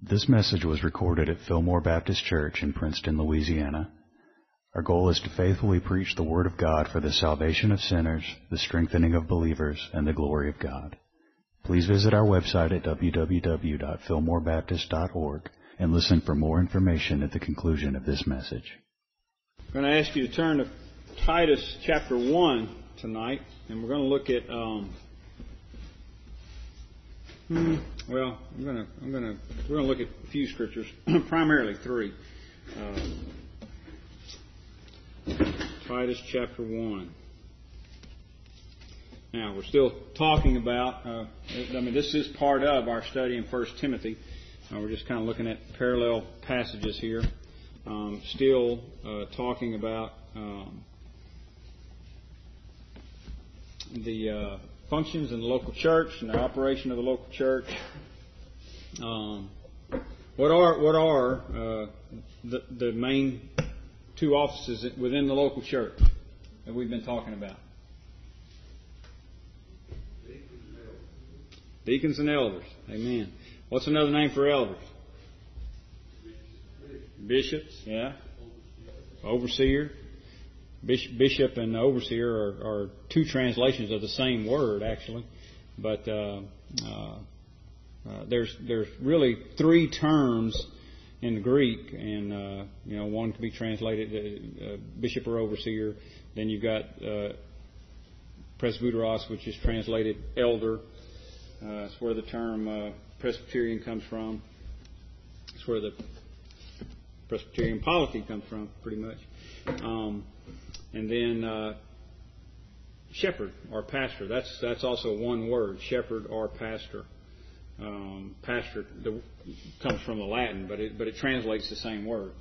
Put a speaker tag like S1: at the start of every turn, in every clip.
S1: This message was recorded at Fillmore Baptist Church in Princeton, Louisiana. Our goal is to faithfully preach the Word of God for the salvation of sinners, the strengthening of believers, and the glory of God. Please visit our website at www.fillmorebaptist.org and listen for more information at the conclusion of this message.
S2: I'm going to ask you to turn to Titus chapter 1 tonight, and we're going to look at. Um, hmm, well, I'm going to, I'm going to, we're going to look at a few scriptures, primarily three. Uh, Titus chapter 1. Now, we're still talking about, uh, I mean, this is part of our study in 1 Timothy. Uh, we're just kind of looking at parallel passages here. Um, still uh, talking about um, the uh, functions in the local church and the operation of the local church. Um, what are what are uh, the, the main two offices within the local church that we've been talking about? Deacons and elders. Amen. What's another name for elders? Bishops, yeah. Overseer. Bishop and overseer are, are, two translations of the same word, actually. But uh, uh, uh, there's there's really three terms in the Greek, and uh, you know one can be translated uh, bishop or overseer. Then you've got uh, presbyteros, which is translated elder. that's where the term Presbyterian comes from. That's where the Presbyterian polity comes from, pretty much. Um, and then uh, shepherd or pastor. That's that's also one word, shepherd or pastor. Um, pastor the, comes from the Latin, but it but it translates the same word,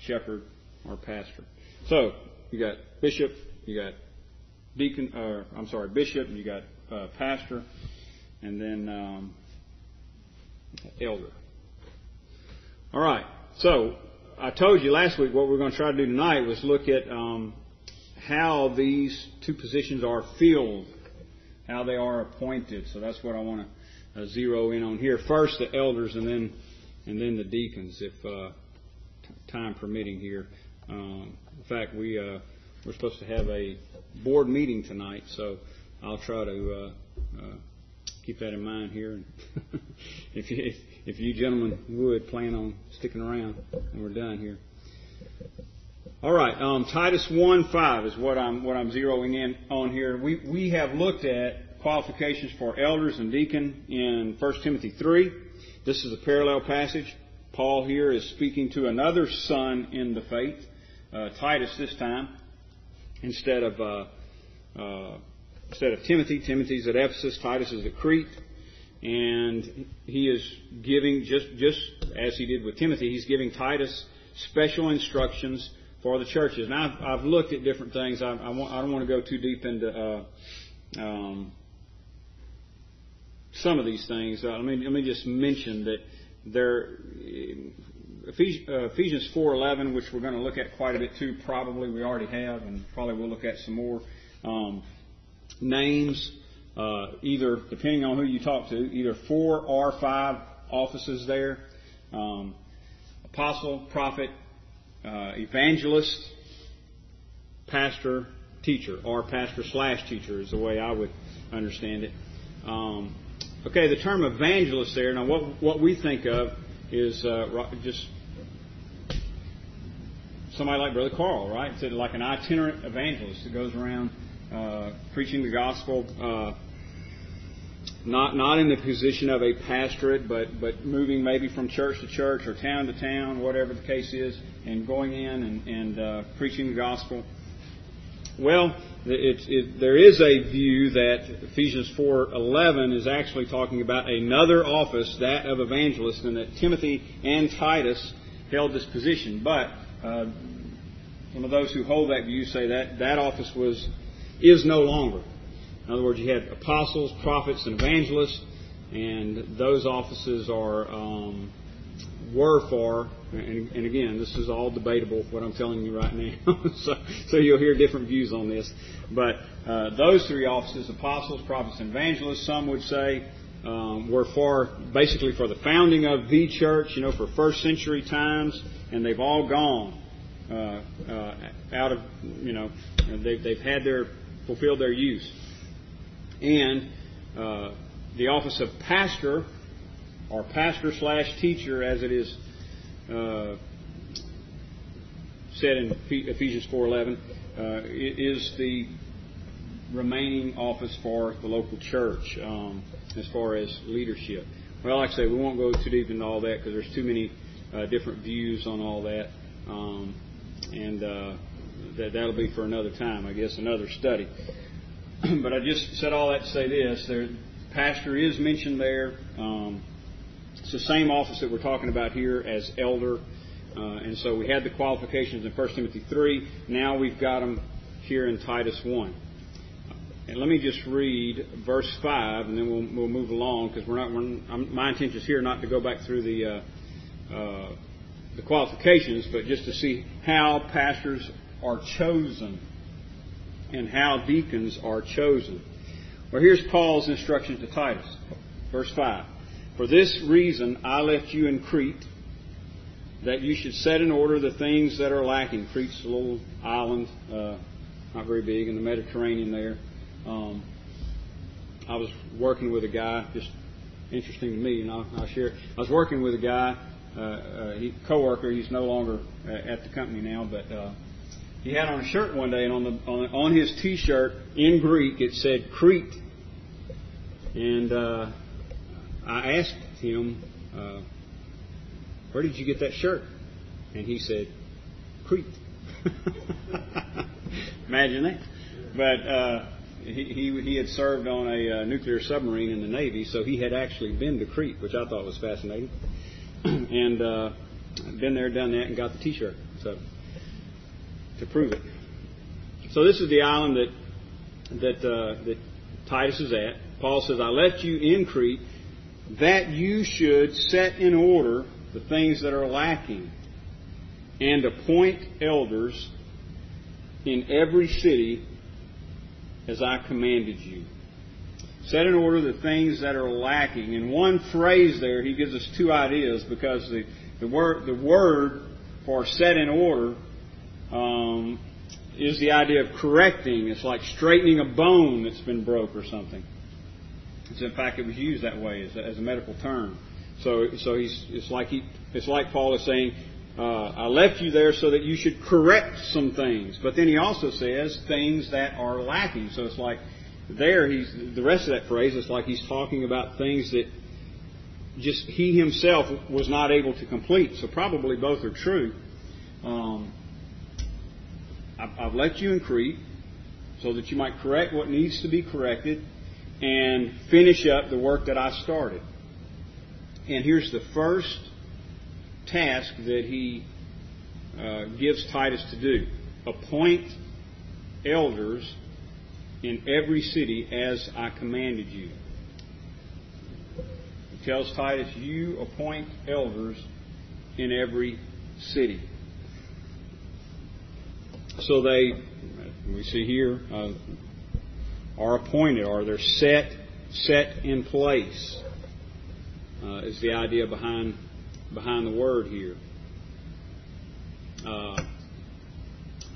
S2: shepherd or pastor. So you got bishop, you got deacon, or I'm sorry, bishop, you got uh, pastor, and then um, elder. All right. So I told you last week what we're going to try to do tonight was look at um, how these two positions are filled, how they are appointed. So that's what I want to uh, zero in on here. First, the elders, and then and then the deacons, if uh, t- time permitting. Here, um, in fact, we uh, we're supposed to have a board meeting tonight, so I'll try to uh, uh, keep that in mind here. if you if, if you gentlemen would plan on sticking around, and we're done here. All right, um, Titus 1:5 is what I'm what I'm zeroing in on here. We we have looked at qualifications for elders and deacon in 1 Timothy 3. This is a parallel passage. Paul here is speaking to another son in the faith, uh, Titus this time, instead of uh, uh, instead of Timothy. Timothy's at Ephesus. Titus is at Crete, and he is giving just just as he did with Timothy. He's giving Titus special instructions for the churches. Now, I've, I've looked at different things. I, I, want, I, don't want to go too deep into uh, um, some of these things. Uh, let, me, let me just mention that there, Ephesians 4:11, which we're going to look at quite a bit too. Probably we already have, and probably we'll look at some more um, names. Uh, either depending on who you talk to, either four or five offices there. Um, apostle, prophet, uh, evangelist, pastor, teacher, or pastor slash teacher is the way I would understand it. Um, okay, the term evangelist there. Now, what what we think of is uh, just somebody like Brother Carl, right? It's like an itinerant evangelist that goes around uh, preaching the gospel. Not not in the position of a pastorate, but but moving maybe from church to church or town to town, whatever the case is, and going in and, and uh, preaching the gospel. Well, it, it, there is a view that Ephesians 4:11 is actually talking about another office, that of evangelist, and that Timothy and Titus held this position. But uh, some of those who hold that view say that that office was is no longer. In other words, you had apostles, prophets, and evangelists, and those offices are um, were for. And, and, again, this is all debatable. What I'm telling you right now, so, so, you'll hear different views on this. But uh, those three offices: apostles, prophets, and evangelists. Some would say um, were for basically for the founding of the church, you know, for first century times, and they've all gone uh, uh, out of, you know, they've, they've had their fulfilled their use. And uh, the office of pastor, or pastor slash teacher, as it is uh, said in Ephesians 4:11, uh, is the remaining office for the local church um, as far as leadership. Well, like I say, we won't go too deep into all that because there's too many uh, different views on all that, um, and uh, that that'll be for another time, I guess, another study. but I just said all that to say this: there, pastor is mentioned there. Um, it's the same office that we're talking about here as elder. Uh, and so we had the qualifications in 1 Timothy 3. Now we've got them here in Titus 1. And let me just read verse 5, and then we'll, we'll move along because we're not. We're, my intention is here not to go back through the uh, uh, the qualifications, but just to see how pastors are chosen and how deacons are chosen. Well, here's Paul's instruction to Titus, verse 5. For this reason I left you in Crete, that you should set in order the things that are lacking. Crete's a little island, uh, not very big, in the Mediterranean there. Um, I was working with a guy, just interesting to me, and I'll, I'll share. I was working with a guy, uh, uh, coworker. He's no longer uh, at the company now, but uh, he had on a shirt one day, and on the on, on his T-shirt in Greek it said Crete, and uh, I asked him, uh, "Where did you get that shirt?" And he said, "Crete." Imagine that. But uh, he, he he had served on a uh, nuclear submarine in the Navy, so he had actually been to Crete, which I thought was fascinating, and uh, been there, done that, and got the T-shirt. So to prove it. So this is the island that that uh, that Titus is at. Paul says, "I left you in Crete that you should set in order the things that are lacking, and appoint elders in every city as I commanded you." Set in order the things that are lacking. In one phrase there, he gives us two ideas because the, the word the word for set in order um, is the idea of correcting. It's like straightening a bone that's been broke or something. It's, in fact, it was used that way as a, as a medical term. So, so he's, it's like he, it's like Paul is saying, uh, I left you there so that you should correct some things. But then he also says things that are lacking. So it's like there, he's the rest of that phrase. It's like he's talking about things that just he himself was not able to complete. So probably both are true. Um, I've let you in Crete so that you might correct what needs to be corrected and finish up the work that I started. And here's the first task that he uh, gives Titus to do appoint elders in every city as I commanded you. He tells Titus, You appoint elders in every city. So they, we see here, uh, are appointed, or they're set, set in place. Uh, is the idea behind behind the word here. Uh,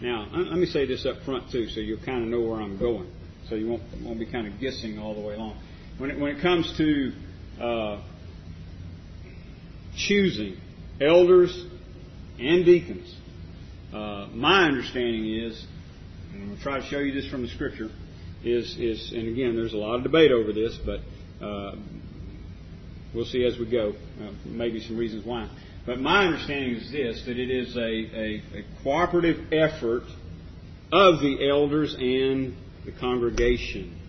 S2: now, let me say this up front too, so you'll kind of know where I'm going, so you won't won't be kind of guessing all the way along. When it, when it comes to uh, choosing elders and deacons, uh, my understanding is, and I'm going to try to show you this from the scripture, is, is and again, there's a lot of debate over this, but uh, we'll see as we go. Uh, maybe some reasons why. But my understanding is this that it is a, a, a cooperative effort of the elders and the congregation.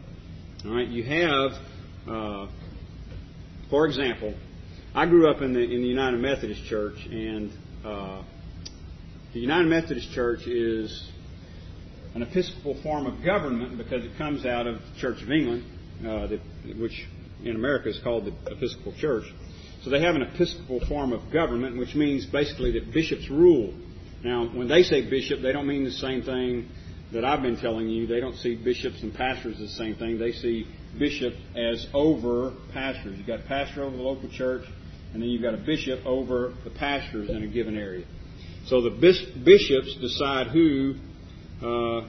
S2: All right, you have, uh, for example, I grew up in the in the United Methodist Church, and uh, the United Methodist Church is an Episcopal form of government because it comes out of the Church of England, uh, the, which in America is called the Episcopal Church. So they have an Episcopal form of government, which means basically that bishops rule. Now, when they say bishop, they don't mean the same thing that I've been telling you, they don't see bishops and pastors as the same thing. They see bishop as over pastors. You've got pastor over the local church, and then you've got a bishop over the pastors in a given area. So the bishops decide who uh,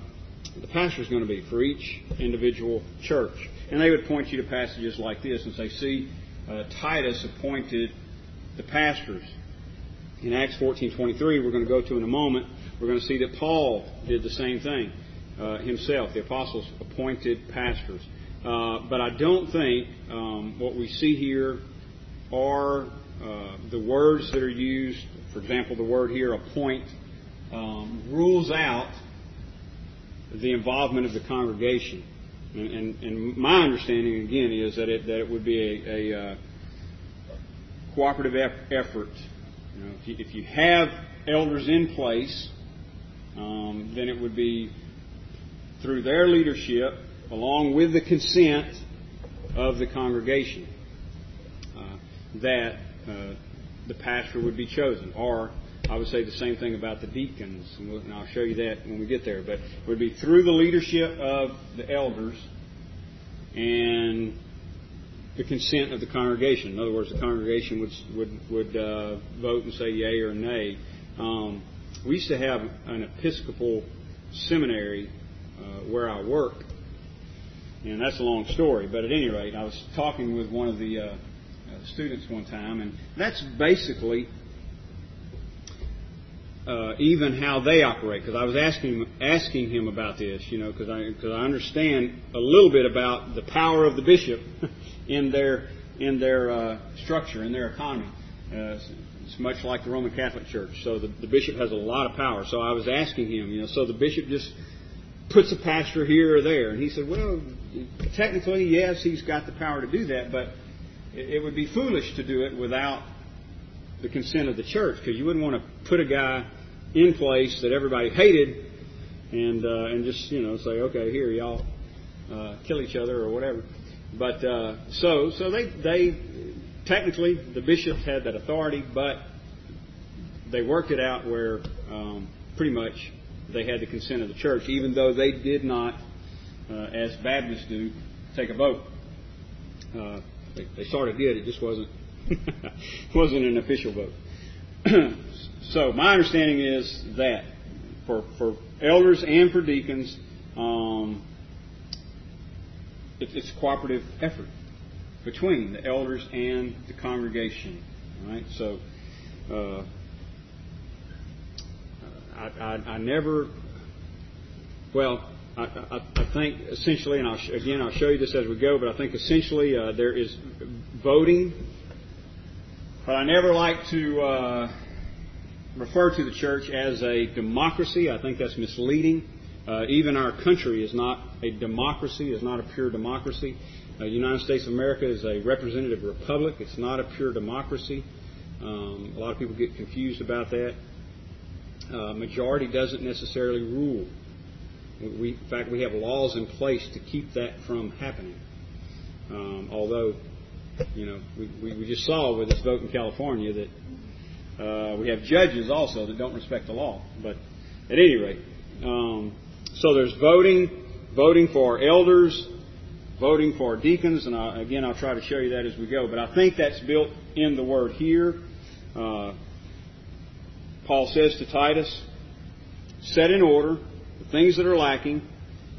S2: the pastor is going to be for each individual church. And they would point you to passages like this and say, see, uh, Titus appointed the pastors. In Acts 14:23, we're going to go to in a moment, we're going to see that Paul did the same thing uh, himself. The apostles appointed pastors. Uh, but I don't think um, what we see here are uh, the words that are used. For example, the word here, appoint, um, rules out the involvement of the congregation. And, and, and, my understanding, again, is that it, that it would be a, a uh, cooperative effort. You know, if, you, if you have elders in place, um, then it would be through their leadership, along with the consent of the congregation, uh, that uh, the pastor would be chosen. Or I would say the same thing about the deacons, and I'll show you that when we get there. But it would be through the leadership of the elders and the consent of the congregation. In other words, the congregation would would would uh, vote and say yay or nay. Um, we used to have an Episcopal seminary uh, where I work, and that's a long story. But at any rate, I was talking with one of the uh students one time, and that's basically uh, even how they operate. Because I was asking asking him about this, you know, because I because I understand a little bit about the power of the bishop in their in their uh, structure in their economy. Uh, it's much like the Roman Catholic Church. So the, the bishop has a lot of power. So I was asking him, you know, so the bishop just puts a pastor here or there, and he said, well, technically, yes, he's got the power to do that, but it, would be foolish to do it without the consent of the church because you wouldn't want to put a guy in place that everybody hated and uh, and just you know say okay here y'all uh, kill each other or whatever. But uh, so so they they technically the bishops had that authority, but they worked it out where um, pretty much they had the consent of the church, even though they did not, uh, as Baptists do, take a vote. Uh, they, sort of did; it just wasn't wasn't an official vote. so my understanding is that for for elders and for deacons, um, it, it's a cooperative effort between the elders and the congregation. Right. so uh, I, I, I, never. Well, I, think essentially, and again, I'll show you this as we go, but I think essentially uh, there is voting but I never like to uh, refer to the church as a democracy. I think that's misleading. Uh, even our country is not a democracy, is not a pure democracy. The United States of America is a representative republic. It's not a pure democracy. Um, a lot of people get confused about that. Majority doesn't necessarily rule. We, in fact, we have laws in place to keep that from happening. Um, although you know, we, we, just saw with this vote in California that uh, we have judges also that don't respect the law. But at any rate, um, so there's voting, voting for elders, voting for deacons, and I, again, I'll try to show you that as we go. But I think that's built in the word here. Uh, Paul says to Titus, set in order the things that are lacking,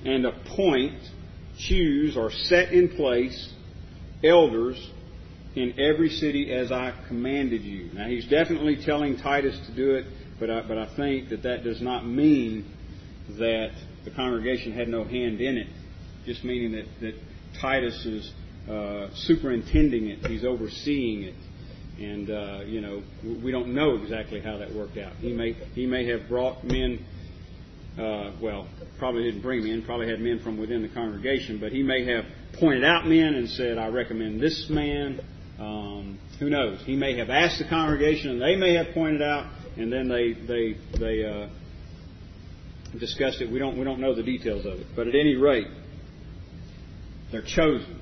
S2: and appoint, choose, or set in place elders in every city as I commanded you. Now, he's definitely telling Titus to do it, but I, but I think that that does not mean that the congregation had no hand in it, just meaning that, that Titus is uh, superintending it, he's overseeing it. And, uh, you know, we don't know exactly how that worked out. He may, he may have brought men uh, well, probably didn't bring men, probably had men from within the congregation, but he may have pointed out men and said, I recommend this man. Um, who knows? He may have asked the congregation, and they may have pointed out, and then they they they uh, discussed it. We don't we don't know the details of it, but at any rate, they're chosen.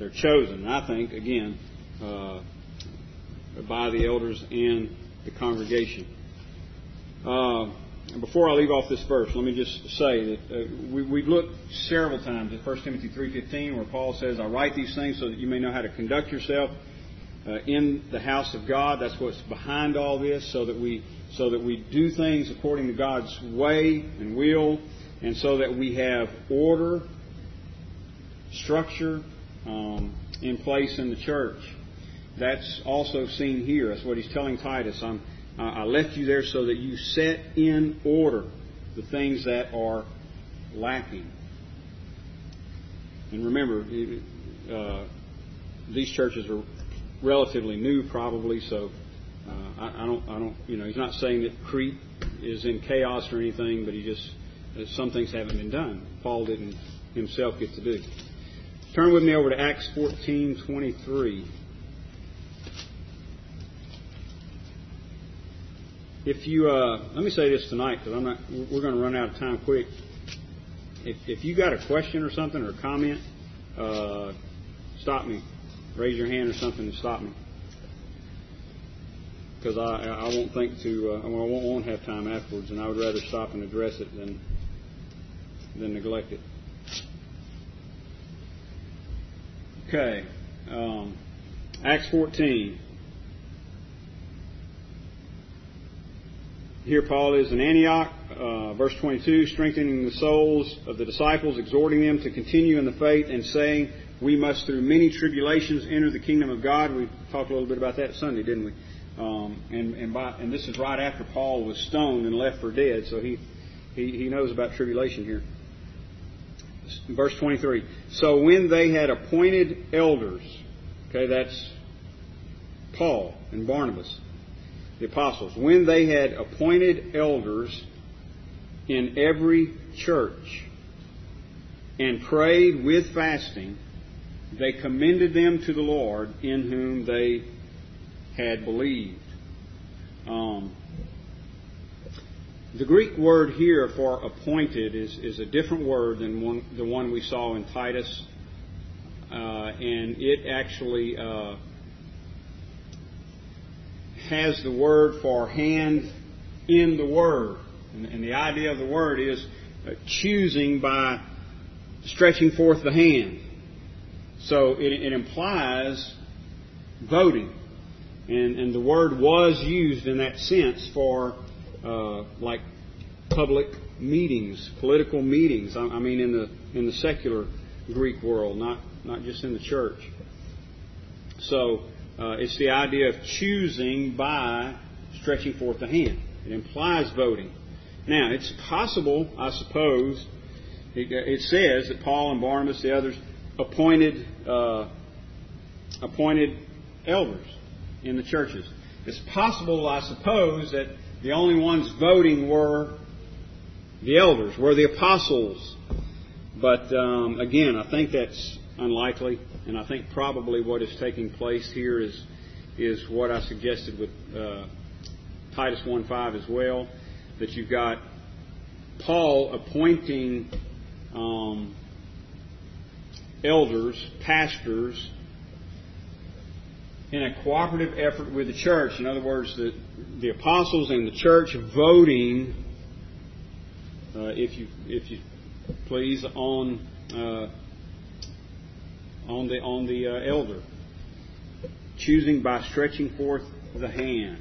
S2: They're chosen. I think again uh, by the elders and the congregation. Uh, before I leave off this verse, let me just say that uh, we, we've looked several times at 1 Timothy 3.15 where Paul says, I write these things so that you may know how to conduct yourself uh, in the house of God. That's what's behind all this, so that we so that we do things according to God's way and will, and so that we have order, structure um, in place in the church. That's also seen here. That's what he's telling Titus. I'm, uh, I left you there so that you set in order the things that are lacking. And remember, uh, these churches are relatively new, probably, so uh, I, I, don't, I don't, you know, he's not saying that Crete is in chaos or anything, but he just, uh, some things haven't been done. Paul didn't himself get to do. Turn with me over to Acts 14 23. If you, uh, let me say this tonight because I'm not, we're going to run out of time quick. If, if you got a question or something or a comment, uh, stop me raise your hand or something and stop me. Because I, I won't think to, uh, I won't, won't have time afterwards, and I would rather stop and address it than, than neglect it. Okay. Um, Acts 14. Here Paul is in Antioch, uh, verse 22, strengthening the souls of the disciples, exhorting them to continue in the faith, and saying, we must, through many tribulations, enter the kingdom of God. We talked a little bit about that Sunday, didn't we? Um, and, and, by, and this is right after Paul was stoned and left for dead, so he, he, he knows about tribulation here. Verse 23. So when they had appointed elders, okay, that's Paul and Barnabas, the apostles, when they had appointed elders in every church and prayed with fasting, they commended them to the Lord in whom they had believed. Um, the Greek word here for appointed is, is a different word than one, the one we saw in Titus, uh, and it actually uh, has the word for hand in the word. And, and the idea of the word is uh, choosing by stretching forth the hand. So it, it implies voting. And, and the word was used in that sense for uh, like public meetings, political meetings. I, I mean, in the in the secular Greek world, not not just in the church. So uh, it's the idea of choosing by stretching forth the hand. It implies voting. Now, it's possible, I suppose. It, it says that Paul and Barnabas, the others, appointed uh, appointed elders in the churches. It's possible, I suppose, that the only ones voting were the elders, were the apostles. But um, again, I think that's unlikely, and I think probably what is taking place here is is what I suggested with uh, Titus 1:5 as well, that you've got Paul appointing um, elders, pastors, in a cooperative effort with the church. In other words, the, the apostles and the church voting, uh, if you if you please, on uh, on the on the uh, elder, choosing by stretching forth the hand.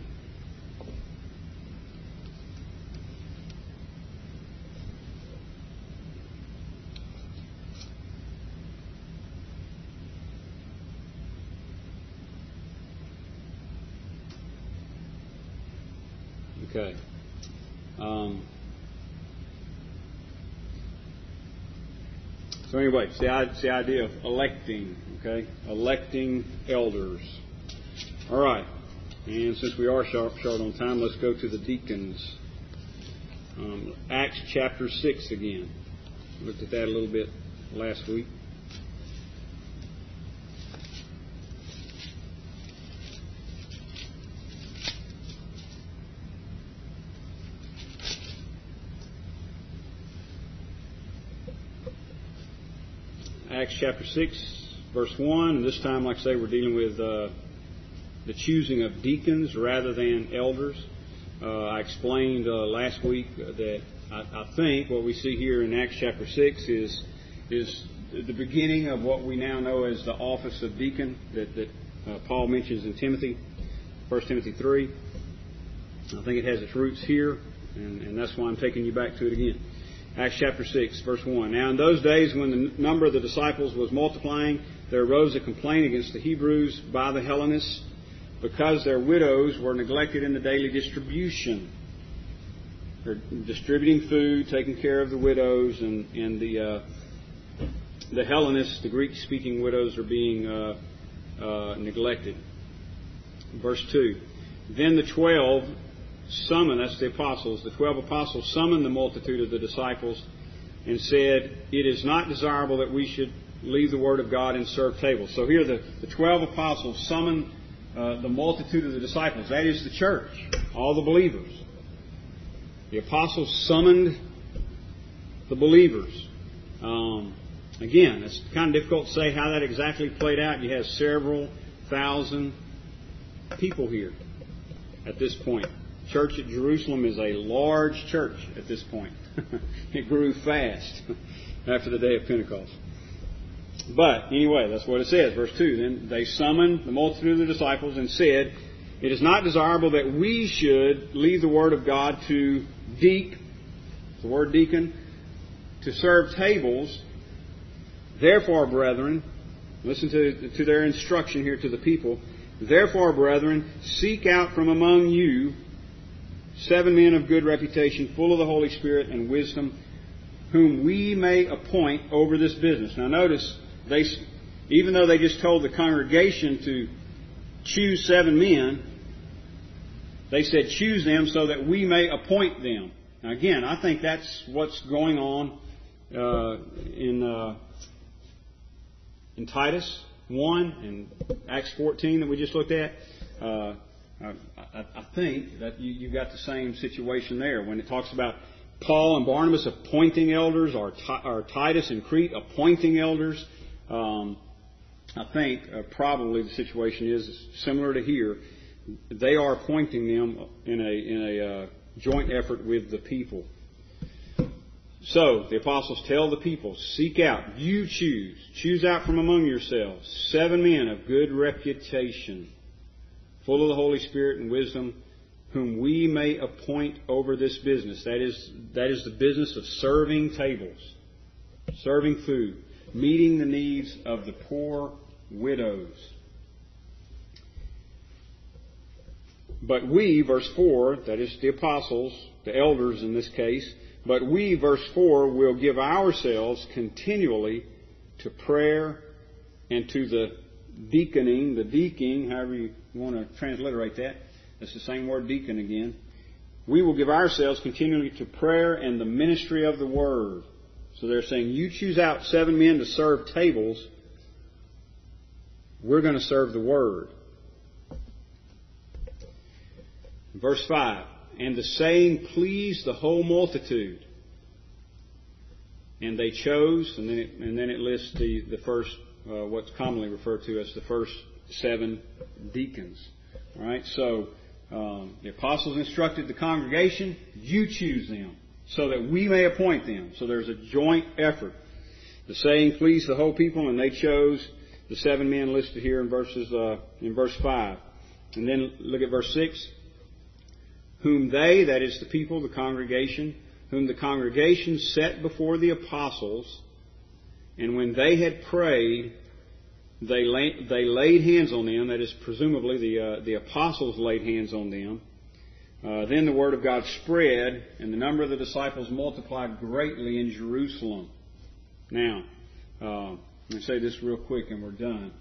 S2: Okay. Um, so anyway, it's the, it's the idea of electing, okay? Electing elders. All right. And since we are short, short on time, let's go to the deacons. Um, Acts chapter 6 again. Looked at that a little bit last week. Acts chapter 6, verse 1. And this time, like I say, we're dealing with uh, the choosing of deacons rather than elders. Uh, I explained uh, last week that I, I, think what we see here in Acts chapter six is is the beginning of what we now know as the office of deacon that, that uh, Paul mentions in Timothy, 1 Timothy three. I think it has its roots here, and, and that's why I'm taking you back to it again. Acts chapter 6, verse 1. Now, in those days, when the number of the disciples was multiplying, there arose a complaint against the Hebrews by the Hellenists because their widows were neglected in the daily distribution. They're distributing food, taking care of the widows, and, and the, uh, the Hellenists, the Greek speaking widows, are being uh, uh, neglected. Verse 2. Then the twelve summoned, that's the apostles, the twelve apostles summoned the multitude of the disciples and said, It is not desirable that we should leave the Word of God and serve tables. So here the, the twelve apostles summoned uh, the multitude of the disciples. That is the church, all the believers. The apostles summoned the believers. Um, again, it's kind of difficult to say how that exactly played out. You have several thousand people here at this point. Church at Jerusalem is a large church at this point. it grew fast after the day of Pentecost. But anyway, that's what it says. Verse 2 Then they summoned the multitude of the disciples and said, It is not desirable that we should leave the word of God to deek, the word deacon, to serve tables. Therefore, brethren, listen to, to their instruction here to the people. Therefore, brethren, seek out from among you seven men of good reputation, full of the Holy Spirit and wisdom, whom we may appoint over this business. Now notice, they, even though they just told the congregation to choose seven men, they said choose them so that we may appoint them. Now again, I think that's what's going on uh, in uh, in Titus one and Acts fourteen that we just looked at. Uh, I, think that you, you got the same situation there when it talks about Paul and Barnabas appointing elders, or, Titus and Crete appointing elders. Um, I think uh, probably the situation is similar to here. They are appointing them in a in a uh, joint effort with the people. So the apostles tell the people, seek out, you choose, choose out from among yourselves seven men of good reputation full of the Holy Spirit and wisdom, whom we may appoint over this business. That is, that is the business of serving tables, serving food, meeting the needs of the poor widows. But we, verse 4, that is the apostles, the elders in this case, but we, verse 4, will give ourselves continually to prayer and to the deaconing, the deaking, however you want to transliterate that. It's the same word deacon again. We will give ourselves continually to prayer and the ministry of the word. So they're saying, you choose out seven men to serve tables. We're going to serve the word. Verse 5. And the saying pleased the whole multitude. And they chose, and then it, and then it lists the, the first uh, what's commonly referred to as the first seven deacons. All right, so um, the apostles instructed the congregation, you choose them so that we may appoint them. So there's a joint effort. The saying pleased the whole people, and they chose the seven men listed here in verses uh, in verse five. And then look at verse six. Whom they, that is the people, the congregation, whom the congregation set before the apostles and when they had prayed, they, lay, they laid hands on them. That is, presumably the, uh, the apostles laid hands on them. Uh, then the word of God spread, and the number of the disciples multiplied greatly in Jerusalem. Now, uh, let me say this real quick, and we're done.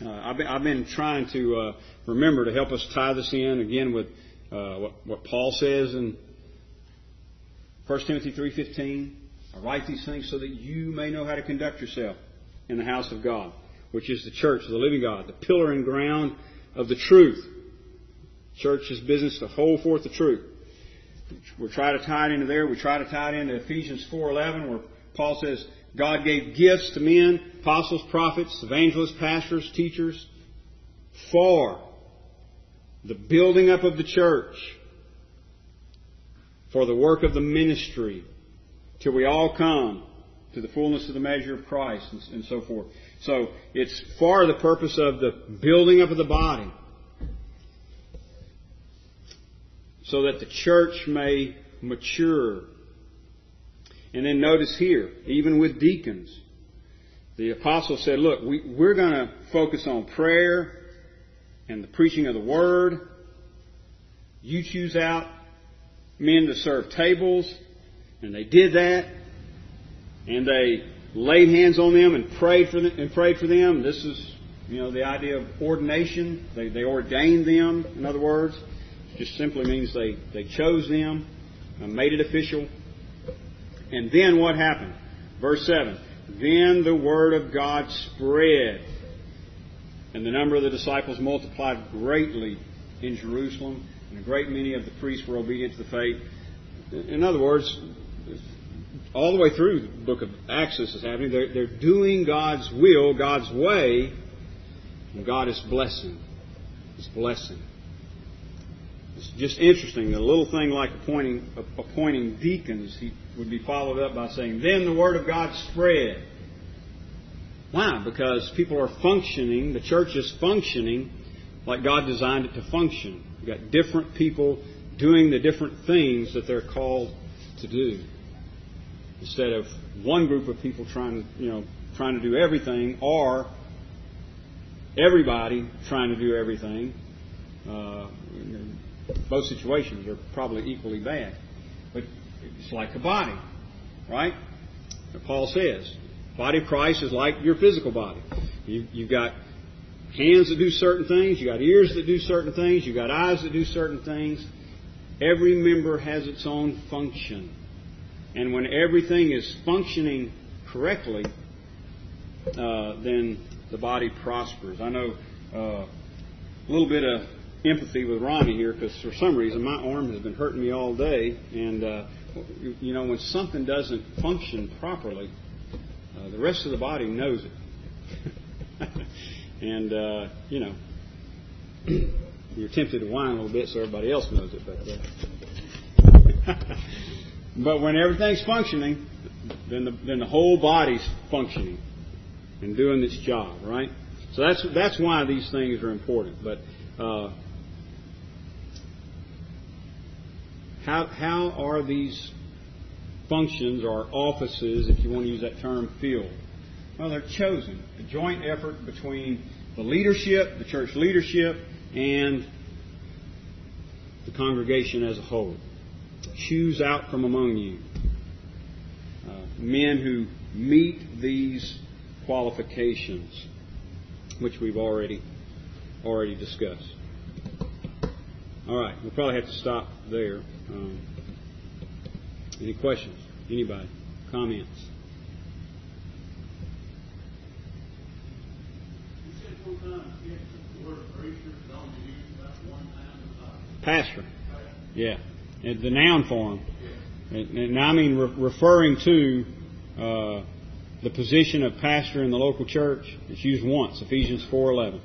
S2: Uh, I've, been, I've, been, trying to uh, remember to help us tie this in again with uh, what, what Paul says in 1 Timothy three fifteen. I write these things so that you may know how to conduct yourself in the house of God, which is the church of the living God, the pillar and ground of the truth. Church's business to hold forth the truth. We try to tie it into there. We try to tie it into Ephesians 4:11, where Paul says God gave gifts to men, apostles, prophets, evangelists, pastors, teachers, for the building up of the church for the work of the ministry till we all come to the fullness of the measure of Christ and, and so forth. So it's for the purpose of the building up of the body so that the church may mature. And then notice here, even with deacons, the apostle said, look, we, we're going to focus on prayer and the preaching of the word. You choose out men to serve tables. And they did that. And they laid hands on them and prayed for them. And prayed for them. This is, you know, the idea of ordination. They, they ordained them, in other words. It just simply means they, they chose them, and made it official. And then what happened? Verse 7. Then the word of God spread, and the number of the disciples multiplied greatly in Jerusalem, and a great many of the priests were obedient to the faith. In other words, all the way through the book of Acts this is happening. They're, they're doing God's will, God's way, and God is blessing. He's blessing. It's just interesting. that A little thing like appointing appointing deacons, he would be followed up by saying, "Then the word of God spread." Why? Because people are functioning. The church is functioning like God designed it to function. You've got different people doing the different things that they're called to do. Instead of one group of people trying to, you know, trying to do everything, or everybody trying to do everything. Uh, both situations are probably equally bad. But it's like a body, right? Paul says, body of Christ is like your physical body. You, you've got hands that do certain things, you've got ears that do certain things, you've got eyes that do certain things. Every member has its own function. And when everything is functioning correctly, uh, then the body prospers. I know uh, a little bit of empathy with Ronnie here because for some reason my arm has been hurting me all day, and uh, you know when something doesn't function properly, uh, the rest of the body knows it, and uh, you know you're tempted to whine a little bit so everybody else knows it, but. Uh, but when everything's functioning, then the, then the whole body's functioning and doing its job, right? So that's that's why these things are important. But uh, how how are these functions or offices, if you want to use that term, filled? Well, they're chosen. A joint effort between the leadership, the church leadership, and the congregation as a whole. Choose out from among you uh, men who meet these qualifications, which we've already already discussed. All right, we'll probably have to stop there. Um, any questions? Anybody? Comments? Pastor. Yeah. The noun form. And I mean re- referring to uh, the position of pastor in the local church. It's used once, Ephesians 4.11.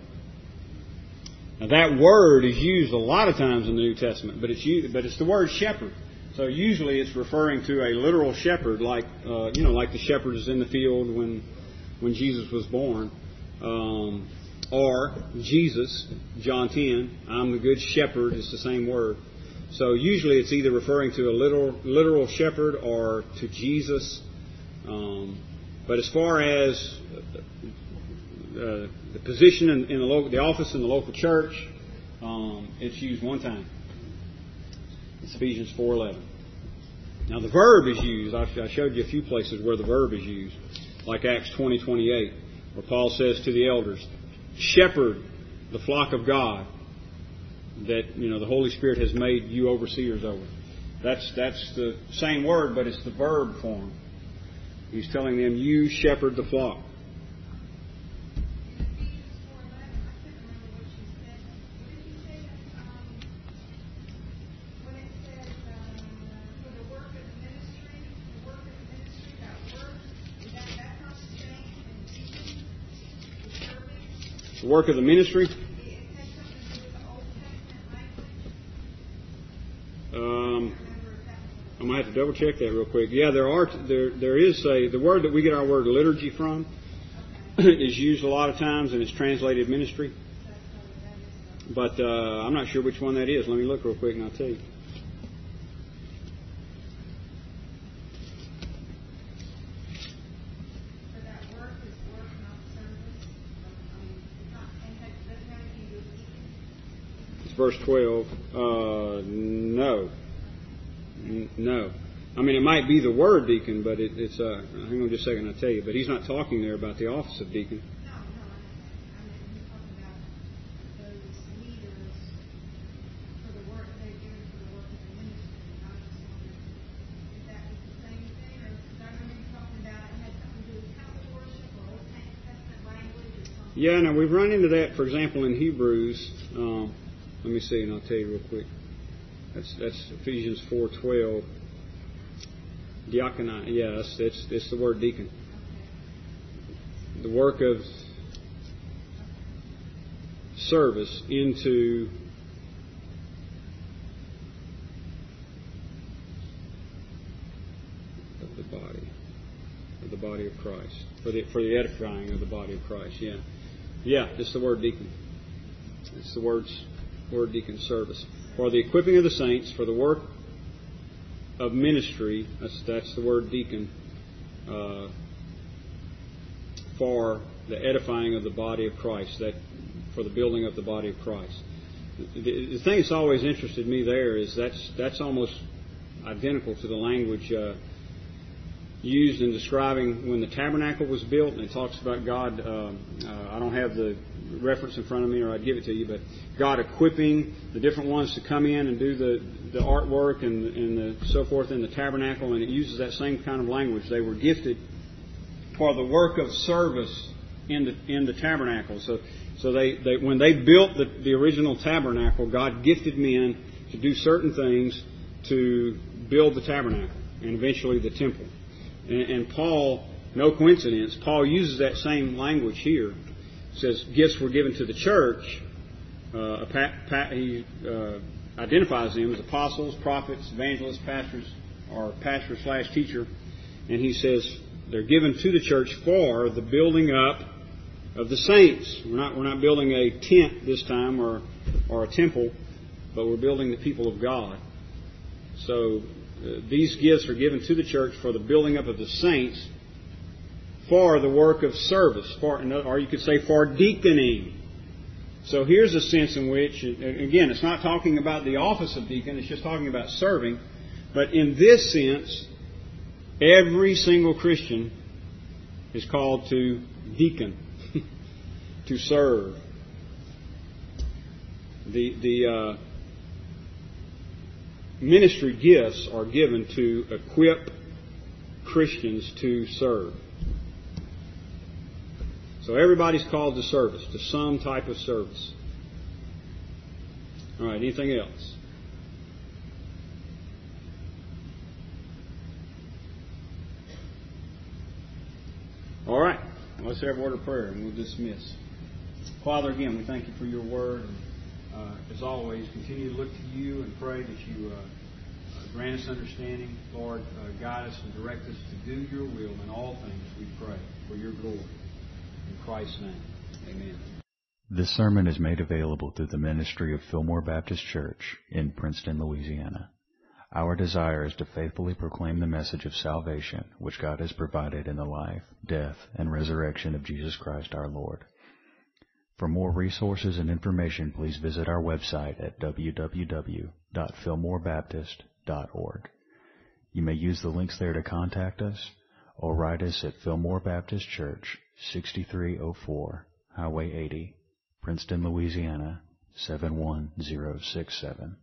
S2: Now that word is used a lot of times in the New Testament, but it's used, but it's the word shepherd. So usually it's referring to a literal shepherd, like uh, you know, like the shepherd is in the field when when Jesus was born, um, or Jesus, John 10. I'm the good shepherd. It's the same word. So usually it's either referring to a literal literal shepherd or to Jesus. Um, but as far as uh, the position in, in, the local, the office in the local church, um, it's used one time. It's Ephesians 4:11. Now the verb is used. I, I showed you a few places where the verb is used, like Acts 20:28, where Paul says to the elders, "Shepherd the flock of God that you know the Holy Spirit has made you overseers over." That's that's the same word, but it's the verb form. He's telling them, "You shepherd the flock." Work of the ministry. Um, I'm gonna have to double check that real quick. Yeah, there are there there is a the word that we get our word liturgy from is used a lot of times and it's translated ministry. But uh, I'm not sure which one that is. Let me look real quick and I'll tell you.
S3: So that work is work, not service. I mean, it's not, and that doesn't have anything to do with deacon.
S2: It's verse 12. Uh, no. N- No. I mean, it might be the word deacon, but it, it's, uh, hang on just a second, I'll tell you. But he's not talking there about the office of deacon.
S3: No, no, I I mean, he's talking about those leaders for the work they're for the work of the ministry. I was just wondering, if that is the same thing, or, because I remember you talking about it had something to do with temple worship or Old Testament language or something.
S2: Yeah, now we've run into that, for example, in Hebrews. Um, let me see, and I'll tell you real quick. That's that's Ephesians four twelve. Diakonia, yes, it's it's the word deacon. The work of service into the body, of the body of Christ, for the for the edifying of the body of Christ. Yeah, yeah, it's the word deacon. It's the words word deacon service for the equipping of the saints for the work of ministry. That's that's the word deacon. Uh, for the edifying of the body of Christ, that for the building of the body of Christ. The, the thing that's always interested me there is that's that's almost identical to the language uh, used in describing when the tabernacle was built, and it talks about God. Um, uh, I don't have the reference in front of me, or I'd give it to you, but God equipping the different ones to come in and do the the artwork and and the, so forth in the tabernacle, and it uses that same kind of language. They were gifted for the work of service in the in the tabernacle. So so they, they when they built the, the original tabernacle, God gifted men to do certain things to build the tabernacle and eventually the temple. And, Paul, no coincidence, Paul uses that same language here. says gifts were given to the church. Uh, he uh, identifies them as apostles, prophets, evangelists, pastors, or pastor slash teacher, and he says they're given to the church for the building up of the saints. We're not we're not building a tent this time or or a temple, but we're building the people of God. So these gifts are given to the church for the building up of the saints for the work of service, for or you could say for deaconing. So here's a sense in which, again, it's not talking about the office of deacon; it's just talking about serving. But in this sense, Every single Christian is called to deacon, to serve. The, the uh, ministry gifts are given to equip Christians to serve. So everybody's called to service, to some type of service. All right, anything else? All right. Let's have a word of prayer and we'll dismiss. Father, again, we thank you for your word. Uh, as always, continue to look to you and pray that you uh, grant us understanding. Lord, uh, guide us and direct us to do your will in all things, we pray, for your glory. In Christ's name, amen.
S1: This sermon is made available through the ministry of Fillmore Baptist Church in Princeton, Louisiana. Our desire is to faithfully proclaim the message of salvation which God has provided in the life, death, and resurrection of Jesus Christ our Lord. For more resources and information, please visit our website at www.fillmorebaptist.org. You may use the links there to contact us or write us at Fillmore Baptist Church, 6304 Highway 80, Princeton, Louisiana, 71067.